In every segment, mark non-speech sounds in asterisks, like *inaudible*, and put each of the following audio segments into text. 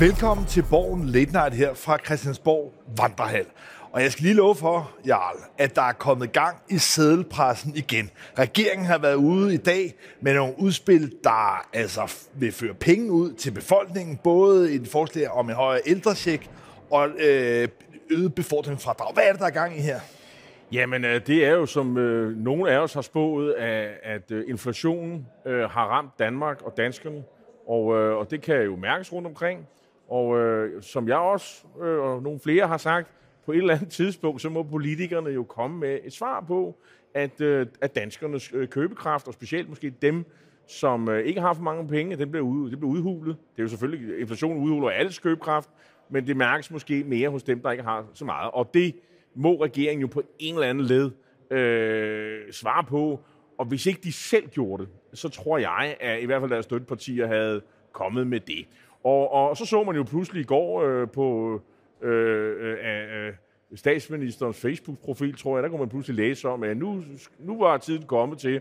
Velkommen til Borgen Late Night her fra Christiansborg Vandrehal. Og jeg skal lige love for, Jarl, at der er kommet gang i sædelpressen igen. Regeringen har været ude i dag med nogle udspil, der altså vil føre penge ud til befolkningen, både i et forslag om en højere ældresjek og øh, øget befordringsfradrag. Hvad er det, der er gang i her? Jamen, øh, det er jo, som øh, nogle af os har spået, at, at øh, inflationen øh, har ramt Danmark og danskerne, og, øh, og det kan jo mærkes rundt omkring. Og øh, som jeg også øh, og nogle flere har sagt, på et eller andet tidspunkt, så må politikerne jo komme med et svar på, at, øh, at danskernes øh, købekraft, og specielt måske dem, som øh, ikke har for mange penge, den bliver, ud, det bliver udhulet. Det er jo selvfølgelig, inflationen udhuler alles købekraft, men det mærkes måske mere hos dem, der ikke har så meget. Og det må regeringen jo på en eller anden led øh, svare på. Og hvis ikke de selv gjorde det, så tror jeg, at i hvert fald deres støttepartier havde kommet med det. Og, og så så man jo pludselig i går øh, på øh, øh, øh, statsministerens Facebook-profil, tror jeg, der kunne man pludselig læse om, at nu, nu var tiden kommet til,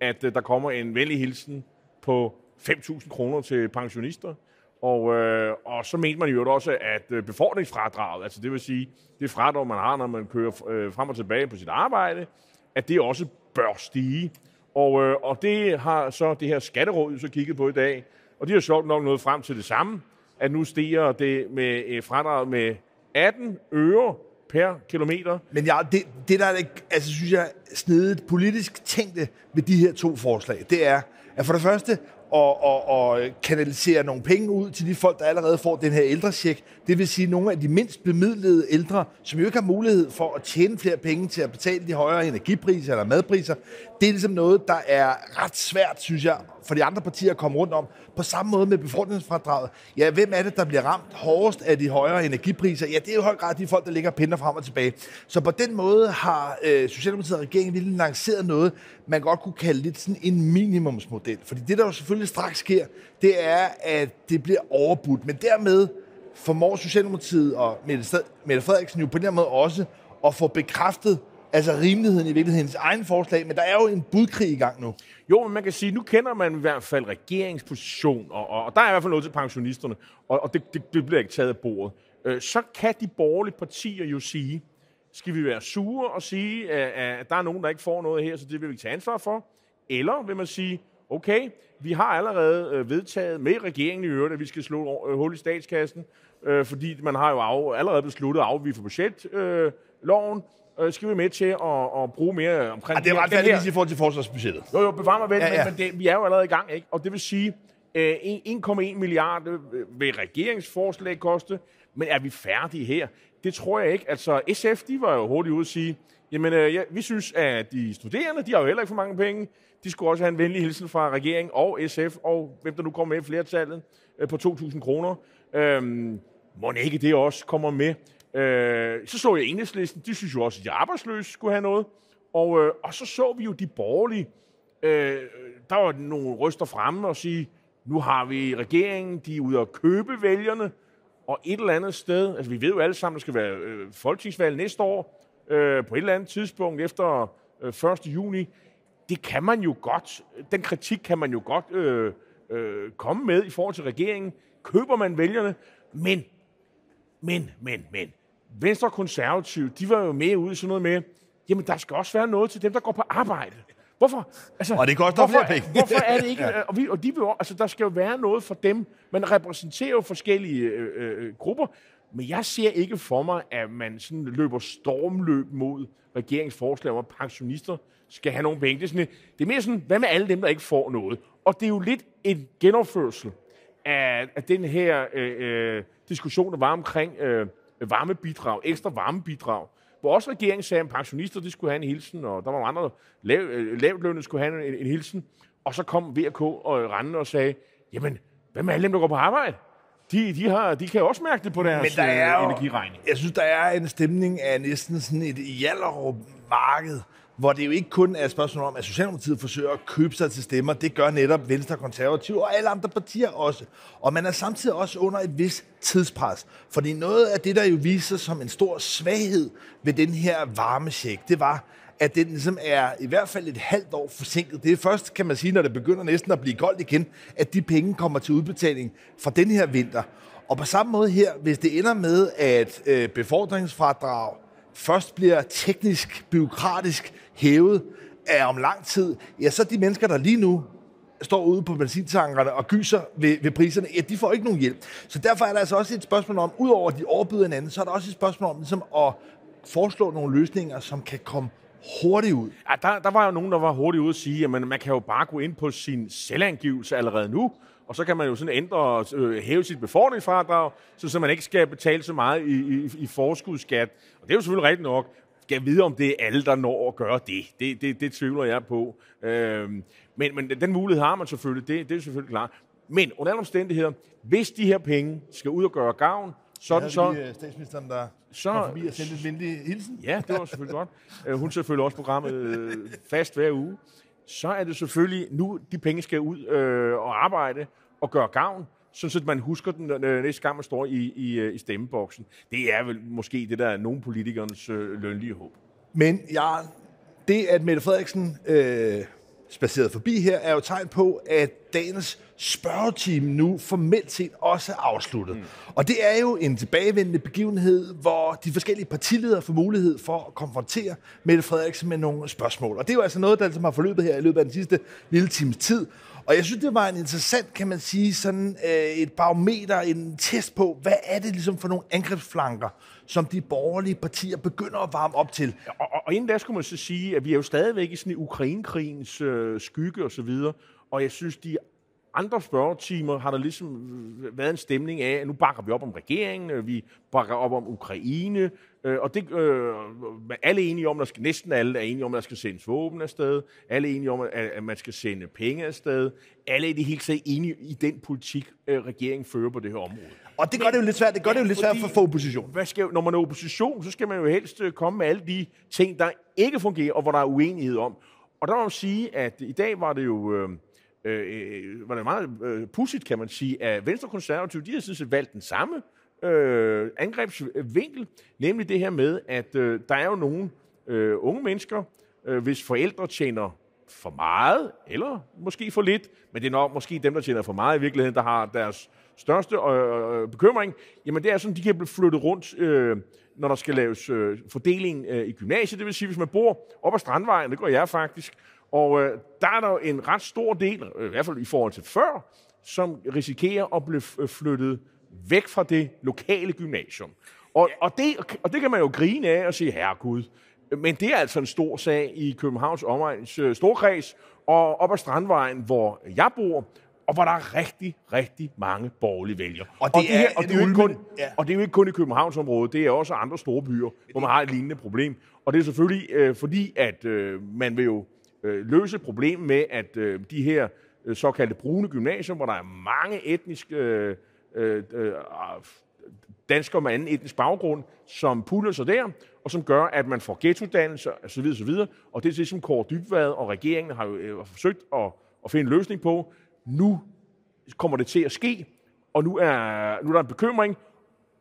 at øh, der kommer en venlig hilsen på 5.000 kroner til pensionister. Og, øh, og så mente man jo også, at øh, befordringsfradraget, altså det vil sige, det fradrag, man har, når man kører øh, frem og tilbage på sit arbejde, at det også bør stige. Og, øh, og det har så det her skatteråd så kigget på i dag, og de har sjovt nok nået frem til det samme, at nu stiger det med øh, med 18 øre per kilometer. Men ja, det, det der er, altså, synes jeg, snedigt politisk tænkte ved de her to forslag, det er, at for det første, og, og, og kanalisere nogle penge ud til de folk, der allerede får den her ældrecheck. Det vil sige nogle af de mindst bemidlede ældre, som jo ikke har mulighed for at tjene flere penge til at betale de højere energipriser eller madpriser. Det er ligesom noget, der er ret svært, synes jeg, for de andre partier at komme rundt om. På samme måde med befordringsfradraget. Ja, hvem er det, der bliver ramt hårdest af de højere energipriser? Ja, det er jo i høj grad de folk, der ligger pinder frem og tilbage. Så på den måde har øh, Socialdemokratiet og regeringen lige lanceret noget, man godt kunne kalde lidt sådan en minimumsmodel. Fordi det, der jo selvfølgelig straks sker, det er, at det bliver overbudt. Men dermed formår Socialdemokratiet og Mette Frederiksen jo på den her måde også at få bekræftet altså rimeligheden i virkelighedens egen forslag, men der er jo en budkrig i gang nu. Jo, men man kan sige, nu kender man i hvert fald regeringsposition, og, og, og der er i hvert fald noget til pensionisterne, og, og det, det, det bliver ikke taget af bordet. Øh, så kan de borgerlige partier jo sige, skal vi være sure og sige, at, at der er nogen, der ikke får noget her, så det vil vi tage ansvar for? Eller vil man sige, okay, vi har allerede øh, vedtaget med regeringen i øvrigt, at vi skal slå hul i statskassen, øh, fordi man har jo af, allerede besluttet at afvige for budget, øh, skal vi med til at, at bruge mere omkring... Ja, det er ret færdigt i forhold til forsvarsbudgettet. Jo, jo, bevar mig vel, ja, ja. men, men det, vi er jo allerede i gang, ikke? Og det vil sige, øh, 1,1 milliard øh, vil regeringsforslag koste, men er vi færdige her? Det tror jeg ikke. Altså, SF, de var jo hurtigt ude at sige, jamen, øh, ja, vi synes, at de studerende, de har jo heller ikke for mange penge. De skulle også have en venlig hilsen fra regeringen og SF, og hvem der nu kommer med i flertallet øh, på 2.000 kroner. Øhm, må ikke det også kommer med? Øh, så så jeg enhedslisten, de synes jo også, at de arbejdsløse skulle have noget. Og, øh, og så så vi jo de borgerlige, øh, der var nogle ryster fremme og sige, nu har vi regeringen, de er ude at købe vælgerne, og et eller andet sted, altså vi ved jo alle sammen, der skal være øh, folketingsvalg næste år, øh, på et eller andet tidspunkt efter øh, 1. juni, det kan man jo godt, den kritik kan man jo godt øh, øh, komme med i forhold til regeringen. Køber man vælgerne, men, men, men, men, Venstre og Konservative, de var jo mere ude i sådan noget med, jamen der skal også være noget til dem, der går på arbejde. Hvorfor? Altså, og det koster hvorfor, flere penge. hvorfor er det ikke? *laughs* ja. og, vi, og de vil, altså, der skal jo være noget for dem. Man repræsenterer jo forskellige øh, øh, grupper, men jeg ser ikke for mig, at man sådan løber stormløb mod regeringsforslag om, at pensionister skal have nogle penge. Det er, sådan, det er mere sådan, hvad med alle dem, der ikke får noget? Og det er jo lidt en genoverførsel af, af den her øh, øh, diskussion, der var omkring øh, varmebidrag, ekstra varmebidrag, hvor også regeringen sagde, at pensionister de skulle have en hilsen, og der var andre lav, øh, lavtlønne skulle have en, en hilsen. Og så kom VK og rende og sagde, jamen, hvad med alle dem, der går på arbejde? De, de, har, de kan også mærke det på deres Men der er jo, energiregning. Jeg synes, der er en stemning af næsten sådan et Hjallerup marked, hvor det jo ikke kun er et spørgsmål om, at Socialdemokratiet forsøger at købe sig til stemmer. Det gør netop Venstre, Konservative og alle andre partier også. Og man er samtidig også under et vis tidspres. Fordi noget af det, der jo viser som en stor svaghed ved den her varmesjek, det var, at den ligesom er i hvert fald et halvt år forsinket. Det er først, kan man sige, når det begynder næsten at blive koldt igen, at de penge kommer til udbetaling fra den her vinter. Og på samme måde her, hvis det ender med, at øh, befordringsfradrag først bliver teknisk, byråkratisk hævet af om lang tid, ja, så de mennesker, der lige nu står ude på benzintankerne og gyser ved, ved priserne, ja, de får ikke nogen hjælp. Så derfor er der altså også et spørgsmål om, udover at de overbyder hinanden, så er der også et spørgsmål om ligesom at foreslå nogle løsninger, som kan komme hurtigt ud. Ja, der, der var jo nogen, der var hurtigt ude at sige, at man, man kan jo bare gå ind på sin selvangivelse allerede nu, og så kan man jo sådan ændre og øh, hæve sit befordringsfradrag, så, så man ikke skal betale så meget i, i, i forskudskat. Og det er jo selvfølgelig rigtigt nok. Skal vide, om det er alle, der når at gøre det. Det, det, det tvivler jeg på. Øhm, men, men den mulighed har man selvfølgelig. Det, det er selvfølgelig klart. Men under alle omstændigheder, hvis de her penge skal ud og gøre gavn, sådan så... Lige, statsministeren, der så, kom forbi og sendte et venlig hilsen. Ja, det var selvfølgelig godt. Øh, hun selvfølgelig også programmet øh, fast hver uge. Så er det selvfølgelig nu, de penge skal ud øh, og arbejde og gøre gavn, så man husker den øh, næste gang, man står i, i, øh, i stemmeboksen. Det er vel måske det, der er nogle politikernes øh, lønlige håb. Men ja, det, at Mette Frederiksen øh, spaceret forbi her, er jo tegn på, at dagens spørgetime nu formelt set også er afsluttet. Mm. Og det er jo en tilbagevendende begivenhed, hvor de forskellige partiledere får mulighed for at konfrontere Mette Frederiksen med nogle spørgsmål. Og det er jo altså noget, der ligesom har forløbet her i løbet af den sidste lille times tid. Og jeg synes, det var en interessant, kan man sige, sådan øh, et barometer, en test på, hvad er det ligesom for nogle angrebsflanker, som de borgerlige partier begynder at varme op til. Og, og, og inden der skulle man så sige, at vi er jo stadigvæk i sådan en Ukrainekrigens øh, skygge og så videre, og jeg synes, de andre spørgetimer har der ligesom været en stemning af, at nu bakker vi op om regeringen, øh, vi bakker op om Ukraine, øh, og det, øh, alle er enige om, der skal, næsten alle er enige om, at der skal sendes våben afsted, alle er enige om, at, man skal sende penge afsted, alle er det helt sikkert enige i den politik, øh, regeringen fører på det her område. Og det gør det jo lidt svært, det gør ja, det jo lidt svært for, for opposition. Hvad skal, når man er opposition, så skal man jo helst komme med alle de ting, der ikke fungerer, og hvor der er uenighed om. Og der må man sige, at i dag var det jo... Øh, Øh, øh, var det meget øh, pudsigt, kan man sige, at Venstre Konservative, de har sådan set valgt den samme øh, angrebsvinkel, nemlig det her med, at øh, der er jo nogle øh, unge mennesker, øh, hvis forældre tjener for meget, eller måske for lidt, men det er nok måske dem, der tjener for meget i virkeligheden, der har deres største øh, øh bekymring, jamen det er sådan, de kan blive flyttet rundt, øh, når der skal laves øh, fordeling øh, i gymnasiet. Det vil sige, hvis man bor op ad Strandvejen, det går jeg faktisk, og øh, der er der en ret stor del, øh, i hvert fald i forhold til før, som risikerer at blive øh, flyttet væk fra det lokale gymnasium. Og, og, det, og det kan man jo grine af og sige, herregud, men det er altså en stor sag i Københavns omegns øh, storkreds, og op ad Strandvejen, hvor jeg bor, og hvor der er rigtig, rigtig mange borgerlige vælgere. Og det, og det, er, her, og det, er, jo ikke kun, ja. og det er jo ikke kun i Københavnsområdet, det er også andre store byer, hvor man har et lignende problem. Og det er selvfølgelig øh, fordi, at øh, man vil jo øh, løse problemet med, at øh, de her øh, såkaldte brune gymnasier, hvor der er mange etniske øh, øh, øh danskere med anden etnisk baggrund, som puller sig der, og som gør, at man får ghettodannelse osv. osv. Og det er det, som Kåre Dybvad og regeringen har jo øh, forsøgt at, at finde en løsning på. Nu kommer det til at ske, og nu er, nu er der en bekymring,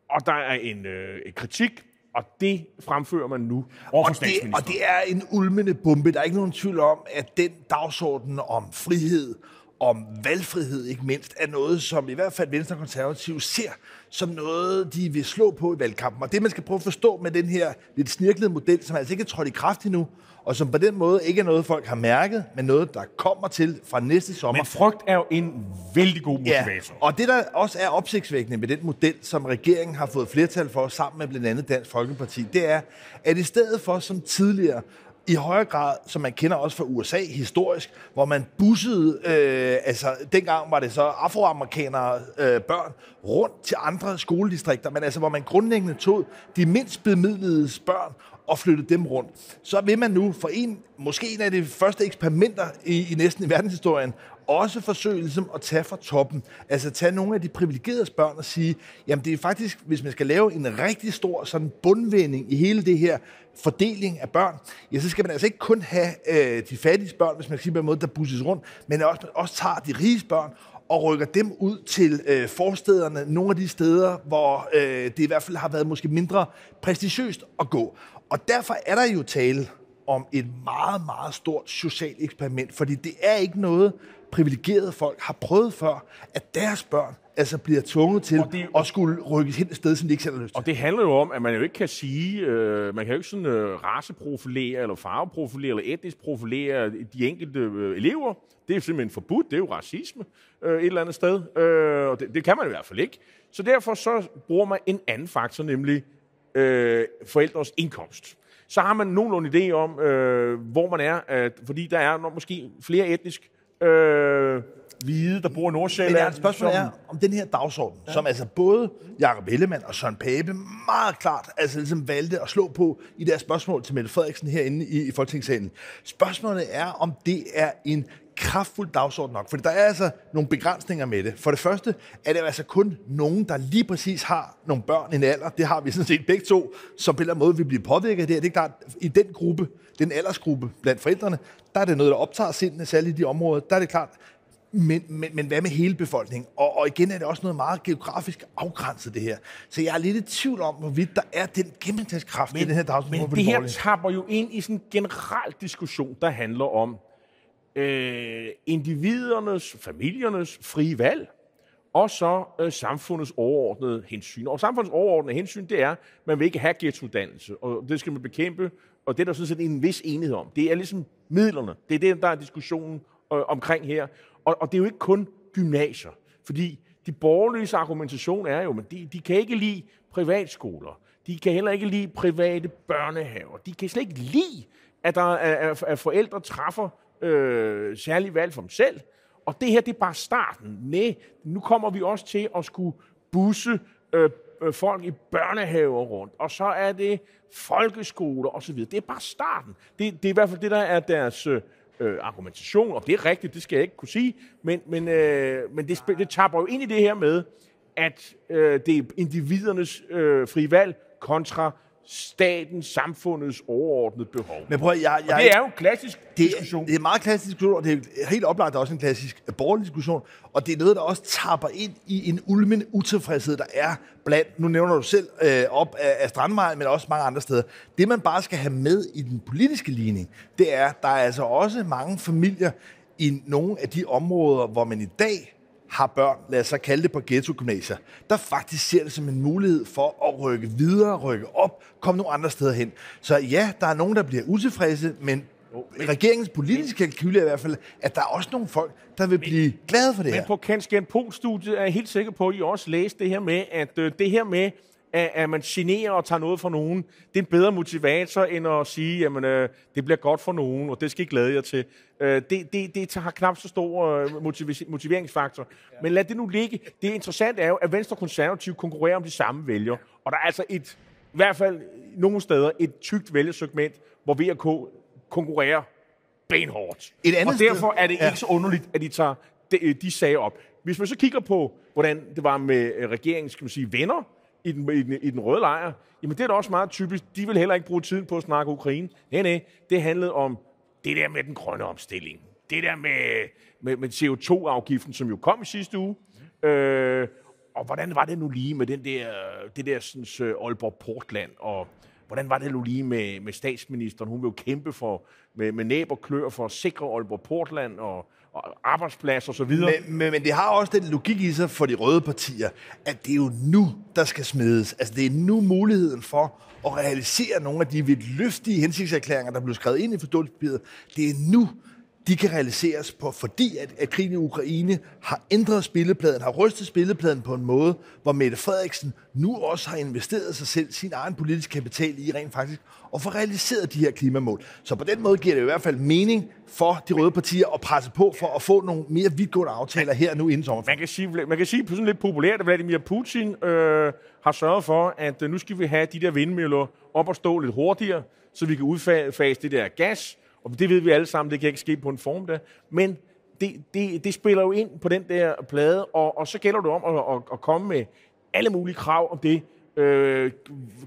og der er en, øh, en kritik og det fremfører man nu over og det, og det er en ulmende bombe. Der er ikke nogen tvivl om, at den dagsorden om frihed, om valgfrihed ikke mindst, er noget, som i hvert fald Venstre Konservative ser som noget, de vil slå på i valgkampen. Og det, man skal prøve at forstå med den her lidt snirklede model, som altså ikke er trådt i kraft endnu, og som på den måde ikke er noget, folk har mærket, men noget, der kommer til fra næste sommer. Men frygt er jo en vældig god motivator. Ja, og det, der også er opsigtsvækkende med den model, som regeringen har fået flertal for sammen med blandt andet Dansk Folkeparti, det er, at i stedet for som tidligere i højere grad, som man kender også fra USA historisk, hvor man bussede, øh, altså dengang var det så afroamerikanere øh, børn, rundt til andre skoledistrikter, men altså hvor man grundlæggende tog de mindst bemidlede børn og flyttet dem rundt. Så vil man nu for en, måske en af de første eksperimenter i, i næsten i verdenshistorien, også forsøge ligesom at tage fra toppen. Altså tage nogle af de privilegerede børn og sige, jamen det er faktisk, hvis man skal lave en rigtig stor sådan bundvending i hele det her fordeling af børn, ja, så skal man altså ikke kun have øh, de fattige børn, hvis man skal sige på en måde, der busses rundt, men også, man også tager de rige børn og rykker dem ud til øh, forstederne, nogle af de steder, hvor øh, det i hvert fald har været måske mindre prestigiøst at gå. Og derfor er der jo tale om et meget, meget stort socialt eksperiment, fordi det er ikke noget, privilegerede folk har prøvet før, at deres børn altså bliver tvunget til det, at skulle rykkes hen et sted, som de ikke selv har lyst til. Og det handler jo om, at man jo ikke kan sige, øh, man kan jo ikke sådan øh, raceprofilere, eller farveprofilere, eller etnisk profilere de enkelte øh, elever. Det er simpelthen forbudt, det er jo racisme øh, et eller andet sted, øh, og det, det kan man i hvert fald ikke. Så derfor så bruger man en anden faktor, nemlig øh, forældres indkomst. Så har man nogenlunde idé om, øh, hvor man er, at, fordi der er måske flere etnisk øh, hvide, der bor i Nordsjælland. Men ja, spørgsmålet som... er om den her dagsorden, ja. som altså både Jakob Ellemann og Søren Pape meget klart altså ligesom valgte at slå på i deres spørgsmål til Mette Frederiksen herinde i, i Folketingssalen. Spørgsmålet er, om det er en kraftfuld dagsorden nok, for der er altså nogle begrænsninger med det. For det første er det altså kun nogen, der lige præcis har nogle børn i en alder, det har vi sådan set begge to, som på en eller anden måde vil blive påvirket af det. Det er klart, i den gruppe, den aldersgruppe blandt forældrene, der er det noget, der optager sindene, særligt i de områder. Der er det klart, men, men, men hvad med hele befolkningen? Og, og igen er det også noget meget geografisk afgrænset, det her. Så jeg er lidt i tvivl om, hvorvidt der er den gennemslagskraft i den her dagsorden. Men det her tapper jo ind i sådan en generel diskussion, der handler om øh, individernes, familiernes frie valg, og så øh, samfundets overordnede hensyn. Og samfundets overordnede hensyn, det er, at man vil ikke have ghettouddannelse, og det skal man bekæmpe, og det er der sådan set en vis enighed om. Det er ligesom midlerne. Det er det, der er diskussionen øh, omkring her. Og, og det er jo ikke kun gymnasier, fordi de borgerløse argumentation er jo, at de, de kan ikke lide privatskoler. De kan heller ikke lide private børnehaver. De kan slet ikke lide, at, der, at, at forældre træffer øh, særlig valg for dem selv. Og det her, det er bare starten. Nej, nu kommer vi også til at skulle busse øh, øh folk i børnehaver rundt, og så er det folkeskoler osv. Det er bare starten. Det, det er i hvert fald det, der er deres øh, øh, argumentation, og det er rigtigt, det skal jeg ikke kunne sige, men, men, øh, men det, det tapper jo ind i det her med, at øh, det er individernes øh, frie valg kontra statens, samfundets overordnede behov. Men prøv, jeg, jeg, og det er jo en klassisk det, diskussion. Det er meget klassisk diskussion, og det er helt oplagt også en klassisk borgerlig diskussion, og det er noget, der også tapper ind i en ulmen utilfredshed, der er blandt, nu nævner du selv, øh, op af, af Strandvejen, men også mange andre steder. Det, man bare skal have med i den politiske ligning, det er, der er altså også mange familier i nogle af de områder, hvor man i dag har børn, lad os så kalde det på ghetto-gymnasier, der faktisk ser det som en mulighed for at rykke videre, rykke op, komme nogle andre steder hen. Så ja, der er nogen, der bliver utilfredse, men regeringens politiske kalkyl er i hvert fald, at der er også nogle folk, der vil blive glade for det her. Men på Kanskjern Pol-studiet er jeg helt sikker på, at I også læste det her med, at øh, det her med, at, at man generer og tager noget fra nogen, det er en bedre motivator, end at sige, at øh, det bliver godt for nogen, og det skal I glæde jer til. Øh, det, det, det har knap så stor øh, motiveringsfaktor. Ja. Men lad det nu ligge. Det interessante er jo, at Venstre og Konservativ konkurrerer om de samme vælgere, og der er altså et, i hvert fald nogle steder, et tykt vælgesegment, hvor VK konkurrerer benhårdt. Et andet og derfor er det ja. ikke så underligt, at de tager de, de sager op. Hvis man så kigger på, hvordan det var med øh, regeringens skal man sige, venner, i den, i, den, i den røde lejr, jamen det er da også meget typisk. De vil heller ikke bruge tiden på at snakke Ukraine. Nej, nej, det handlede om det der med den grønne omstilling. Det der med, med, med CO2-afgiften, som jo kom i sidste uge. Øh, og hvordan var det nu lige med den der, det der sådan, øh, Aalborg Portland, og hvordan var det nu lige med, med statsministeren? Hun vil jo kæmpe for, med, med næb og klør for at sikre Aalborg Portland, og arbejdsplads og så videre. Men, men, men det har også den logik i sig for de røde partier, at det er jo nu, der skal smedes. Altså det er nu muligheden for at realisere nogle af de løftige hensigtserklæringer, der blev skrevet ind i forståelsespapiret. Det er nu, de kan realiseres på, fordi at, at krigen i Ukraine har ændret spillepladen, har rystet spillepladen på en måde, hvor Mette Frederiksen nu også har investeret sig selv, sin egen politiske kapital i rent faktisk, og få realiseret de her klimamål. Så på den måde giver det i hvert fald mening for de røde partier at presse på for at få nogle mere vidtgående aftaler her nu inden sommer. Man kan sige, man kan sige på sådan lidt populært, at Vladimir Putin øh, har sørget for, at øh, nu skal vi have de der vindmøller op og stå lidt hurtigere, så vi kan udfase det der gas, og det ved vi alle sammen, det kan ikke ske på en form der. Men det, det, det spiller jo ind på den der plade, og, og så gælder det om at, at, at komme med alle mulige krav om det. Øh,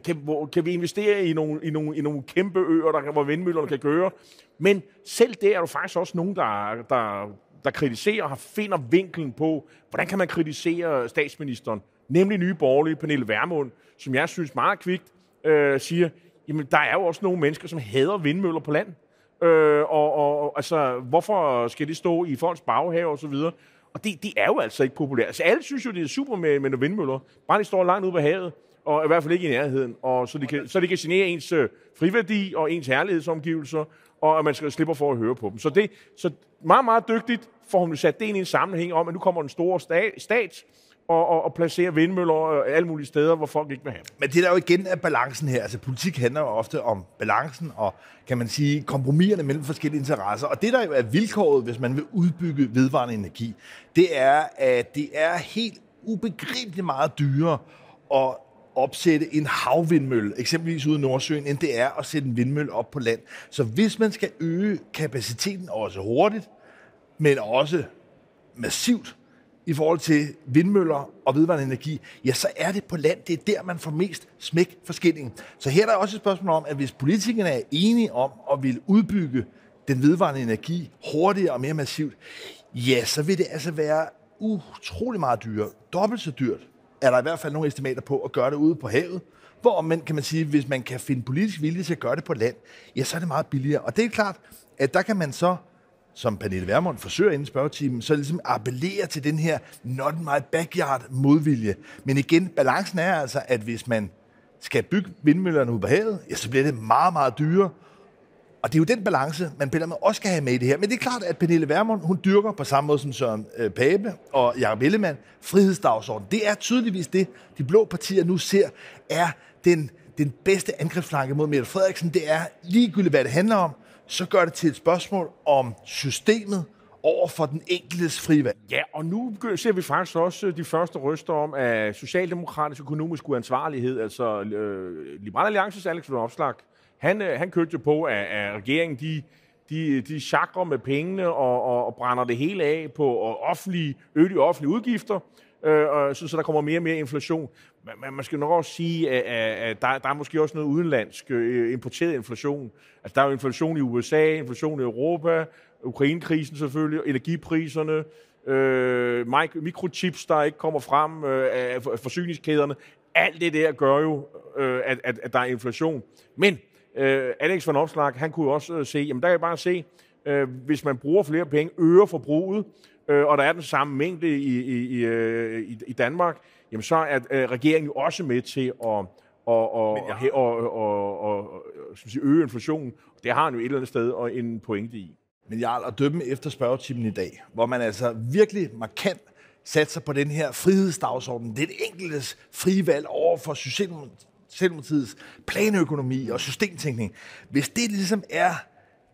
kan, hvor, kan vi investere i nogle, i nogle, i nogle kæmpe øer, der, hvor vindmøllerne kan gøre? Men selv der er der faktisk også nogen, der, der, der kritiserer og finder vinklen på, hvordan kan man kritisere statsministeren? Nemlig nye borgerlige, Pernille Vermund, som jeg synes meget kvikt øh, siger, jamen der er jo også nogle mennesker, som hader vindmøller på land. Øh, og, og altså, hvorfor skal det stå i folks baghave og så videre? Og det, det er jo altså ikke populært. Altså, alle synes jo, det er super med, med vindmøller. Bare de står langt ude på havet, og i hvert fald ikke i nærheden. Og så de kan, så de kan genere ens øh, friværdi og ens herlighedsomgivelser, og at man skal slippe for at høre på dem. Så det så meget, meget dygtigt får hun sat det ind i en sammenhæng om, at nu kommer den store stat, stat og, og, og placere vindmøller øh, alle mulige steder, hvor folk ikke vil have Men det er der jo igen af balancen her. Altså politik handler jo ofte om balancen og, kan man sige, kompromiserne mellem forskellige interesser. Og det, der jo er vilkåret, hvis man vil udbygge vedvarende energi, det er, at det er helt ubegribeligt meget dyrere at opsætte en havvindmølle, eksempelvis ude i Nordsøen, end det er at sætte en vindmølle op på land. Så hvis man skal øge kapaciteten også hurtigt, men også massivt, i forhold til vindmøller og vedvarende energi, ja, så er det på land. Det er der, man får mest smæk for skillingen. Så her er der også et spørgsmål om, at hvis politikerne er enige om at vil udbygge den vedvarende energi hurtigere og mere massivt, ja, så vil det altså være utrolig meget dyrere. Dobbelt så dyrt er der i hvert fald nogle estimater på at gøre det ude på havet. Hvor man kan man sige, hvis man kan finde politisk vilje til at gøre det på land, ja, så er det meget billigere. Og det er klart, at der kan man så som Pernille Vermund forsøger inden spørgetimen, så ligesom appellerer til den her not my backyard modvilje. Men igen, balancen er altså, at hvis man skal bygge vindmøllerne ud på havet, ja, så bliver det meget, meget dyrere. Og det er jo den balance, man på også skal have med i det her. Men det er klart, at Pernille Vermund, hun dyrker på samme måde som Søren øh, Pape og Jacob Ellemann frihedsdagsorden. Det er tydeligvis det, de blå partier nu ser, er den, den bedste angrebsflanke mod Mette Frederiksen. Det er ligegyldigt, hvad det handler om, så gør det til et spørgsmål om systemet over for den enkeltes frivalg. Ja, og nu ser vi faktisk også øh, de første røster om, at socialdemokratisk økonomisk uansvarlighed, altså øh, Liberal Alliances Alex von Opslag, han, øh, han kørte jo på, at, at regeringen de, de, de chakrer med pengene og, og, og brænder det hele af på offentlige, øge offentlige udgifter, øh, og så, så der kommer mere og mere inflation. Men man skal nok også sige, at, at der, der er måske også noget udenlandsk øh, importeret inflation. Altså, der er jo inflation i USA, inflation i Europa, Ukrainekrisen selvfølgelig, energipriserne, øh, mikrochips, der ikke kommer frem øh, forsyningskæderne. Alt det der gør jo, øh, at, at, at der er inflation. Men øh, Alex von Opslag, han kunne jo også øh, se, jamen der kan jeg bare se, øh, hvis man bruger flere penge, øger forbruget, øh, og der er den samme mængde i, i, i, øh, i, i Danmark, jamen så er øh, regeringen jo også med til at og, og, og, og, og, og, sige, øge inflationen. Det har han jo et eller andet sted og en pointe i. Men jeg at dømme efter spørgetimen i dag, hvor man altså virkelig markant satser på den her frihedsdagsorden. Det er det enkeltes frie valg over for Socialdemokratiets planøkonomi og systemtænkning. Hvis det ligesom er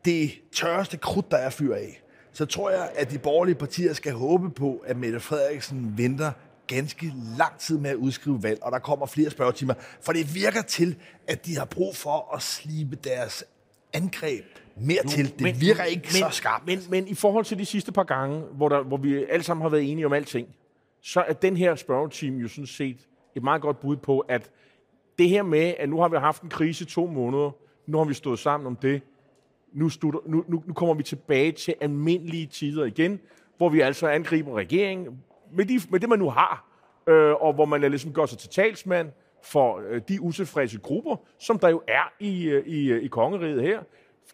det tørreste krudt, der er fyr af, så tror jeg, at de borgerlige partier skal håbe på, at Mette Frederiksen venter ganske lang tid med at udskrive valg, og der kommer flere spørgetimer, for det virker til, at de har brug for at slibe deres angreb mere jo, til. Det men, virker ikke men, så skarpt. Men, men i forhold til de sidste par gange, hvor, der, hvor vi alle sammen har været enige om alting, så er den her spørgetime jo sådan set et meget godt bud på, at det her med, at nu har vi haft en krise to måneder, nu har vi stået sammen om det, nu, studer, nu, nu, nu kommer vi tilbage til almindelige tider igen, hvor vi altså angriber regeringen med, de, med det, man nu har, øh, og hvor man ligesom gør sig til talsmand for øh, de utilfredse grupper, som der jo er i, øh, i, øh, i kongeriget her.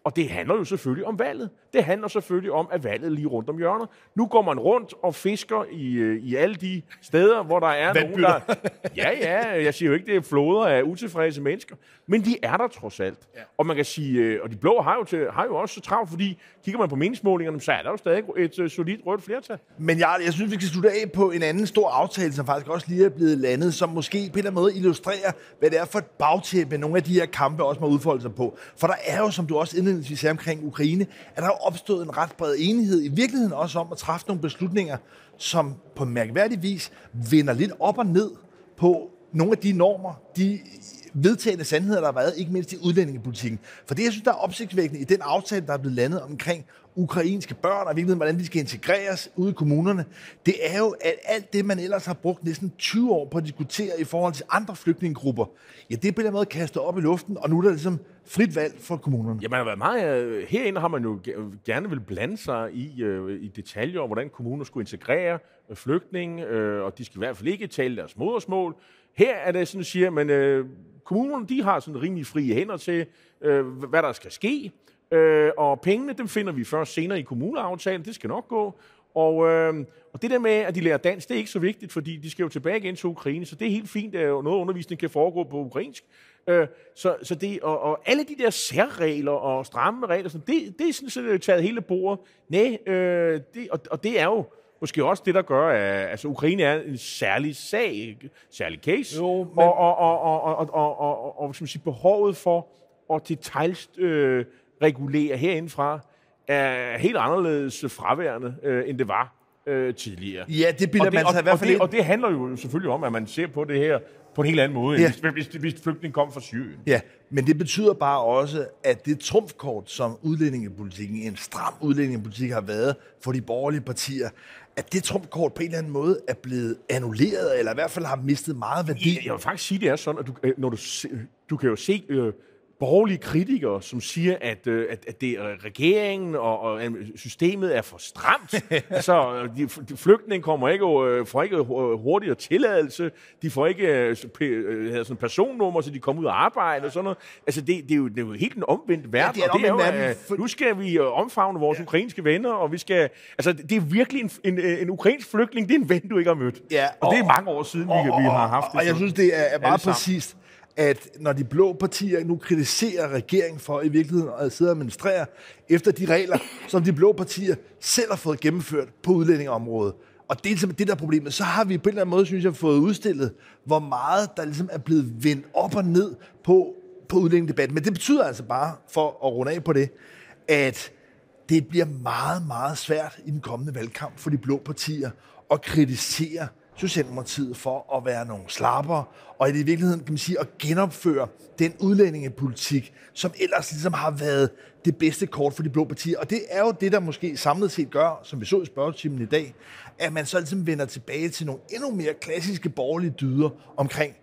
Og det handler jo selvfølgelig om valget. Det handler selvfølgelig om, at valget lige rundt om hjørnet. Nu går man rundt og fisker i, øh, i alle de steder, hvor der er nogen, der... *laughs* Ja, ja, jeg siger jo ikke, det er floder af utilfredse mennesker. Men de er der trods alt. Ja. Og man kan sige, øh, og de blå har jo, til, har jo også så travlt, fordi kigger man på meningsmålingerne, så er der jo stadig et uh, solidt rødt flertal. Men jeg, jeg synes, vi skal slutte af på en anden stor aftale, som faktisk også lige er blevet landet, som måske på en eller anden måde illustrerer, hvad det er for et bagtæppe, nogle af de her kampe også må udfolde sig på. For der er jo, som du også indledningsvis sagde omkring Ukraine, at der er opstået en ret bred enighed, i virkeligheden også om at træffe nogle beslutninger, som på mærkværdig vis vender lidt op og ned på nogle af de normer, de vedtagende sandheder, der har været, ikke mindst i udlændingepolitikken. For det, jeg synes, der er opsigtsvækkende i den aftale, der er blevet landet omkring ukrainske børn, og virkelig, hvordan de skal integreres ude i kommunerne, det er jo, at alt det, man ellers har brugt næsten 20 år på at diskutere i forhold til andre flygtningegrupper, ja, det bliver måde kastet op i luften, og nu er der ligesom frit valg for kommunerne. Ja, man har været meget... Øh, herinde har man jo gerne vil blande sig i, øh, i detaljer om, hvordan kommuner skulle integrere øh, flygtninge, og de skal i hvert fald ikke tale deres modersmål. Her er det sådan, at siger, man kommunerne, de har sådan rimelig frie hænder til, øh, hvad der skal ske. Øh, og pengene, dem finder vi først senere i kommuneaftalen. Det skal nok gå. Og, øh, og det der med, at de lærer dansk, det er ikke så vigtigt, fordi de skal jo tilbage igen til Ukraine, så det er helt fint, at noget undervisning kan foregå på ukrainsk. Øh, så, så det, og, og alle de der særregler og stramme regler, så det, det er sådan set taget hele bordet. Nej, øh, det, og, og det er jo måske også det, der gør, at altså, Ukraine er en særlig sag, særlig case, jo, men... og, og, og, og, og, og, og, og, og siger, behovet for at detaljst øh, regulere herindefra, er helt anderledes fraværende, øh, end det var øh, tidligere. Ja, det bilder man sig i hvert fald og det, og det handler jo selvfølgelig om, at man ser på det her på en helt anden måde, ja. hvis, hvis, hvis flygtningen kom fra Syrien. Ja, men det betyder bare også, at det trumfkort, som udlændingepolitikken, en stram udlændingepolitik har været for de borgerlige partier, at det trumfkort på en eller anden måde er blevet annulleret, eller i hvert fald har mistet meget værdi. Jeg, jeg vil faktisk sige, det er sådan, at du, øh, når du, du kan jo se... Øh, borgerlige kritikere, som siger, at, øh, at, at det er regeringen og, og systemet er for stramt. *laughs* altså, de, de flygtninge kommer ikke, øh, får ikke hurtigere tilladelse, de får ikke øh, øh sådan personnummer, så de kommer ud og arbejde og sådan noget. Altså, det, det, er, jo, det er jo helt en omvendt verden. Ja, det er, og det er jo, verden. For... Nu skal vi omfavne vores ja. ukrainske venner, og vi skal... Altså, det er virkelig en, en, en ukrainsk flygtning, det er en ven, du ikke har mødt. Ja, og, og det er mange år siden, og, vi, vi har haft det. Og jeg synes, det er, er meget præcist at når de blå partier nu kritiserer regeringen for i virkeligheden at sidde og administrere efter de regler, som de blå partier selv har fået gennemført på udlændingeområdet, og det er ligesom det, der er problemet. Så har vi på en eller anden måde, synes jeg, fået udstillet, hvor meget der ligesom er blevet vendt op og ned på, på udlændingedebatten. Men det betyder altså bare, for at runde af på det, at det bliver meget, meget svært i den kommende valgkamp for de blå partier at kritisere Socialdemokratiet for at være nogle slapper, og i virkeligheden kan man sige at genopføre den udlændingepolitik, som ellers ligesom har været det bedste kort for de blå partier. Og det er jo det, der måske samlet set gør, som vi så i spørgetimen i dag, at man så ligesom vender tilbage til nogle endnu mere klassiske borgerlige dyder omkring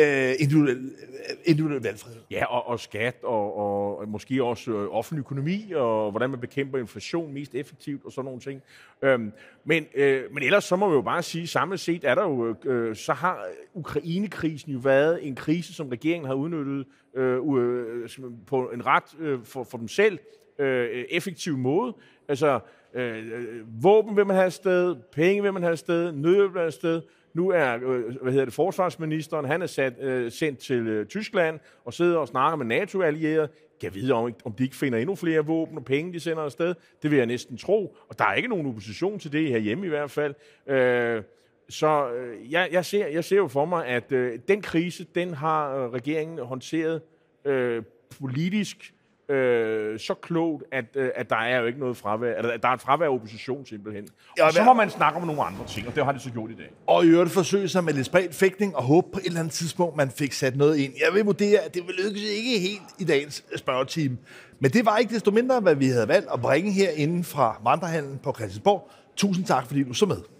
øh, individuel, øh, individuel valgfrihed. Ja, og, og skat, og, og måske også øh, offentlig økonomi, og hvordan man bekæmper inflation mest effektivt, og sådan nogle ting. Øhm, men, øh, men ellers så må vi jo bare sige, samlet set er der jo, øh, så har Ukrainekrisen jo været en krise, som regeringen har udnyttet øh, øh, på en ret øh, for, for dem selv øh, effektiv måde. Altså, øh, øh, våben vil man have afsted, penge vil man have afsted, nødhjælp vil man have afsted, nu er øh, hvad hedder det, forsvarsministeren, han er sat, øh, sendt til øh, Tyskland og sidder og snakker med NATO-allierede. Kan vide, om, om de ikke finder endnu flere våben og penge, de sender afsted. Det vil jeg næsten tro. Og der er ikke nogen opposition til det her hjemme i hvert fald. Øh, så øh, jeg, jeg, ser, jeg ser jo for mig, at øh, den krise, den har øh, regeringen håndteret øh, politisk øh, så klogt, at, øh, at der er jo ikke noget fravær, at der er et fravær af opposition simpelthen. Ja, og så må man snakke om nogle andre ting, og det har de så gjort i dag. Og i øvrigt forsøge sig med lidt spredt fægtning, og håbe på et eller andet tidspunkt, man fik sat noget ind. Jeg vil vurdere, at det vil lykkes ikke helt i dagens spørgetime. Men det var ikke desto mindre, hvad vi havde valgt at bringe her inden fra vandrehandlen på Christiansborg. Tusind tak, fordi du så med.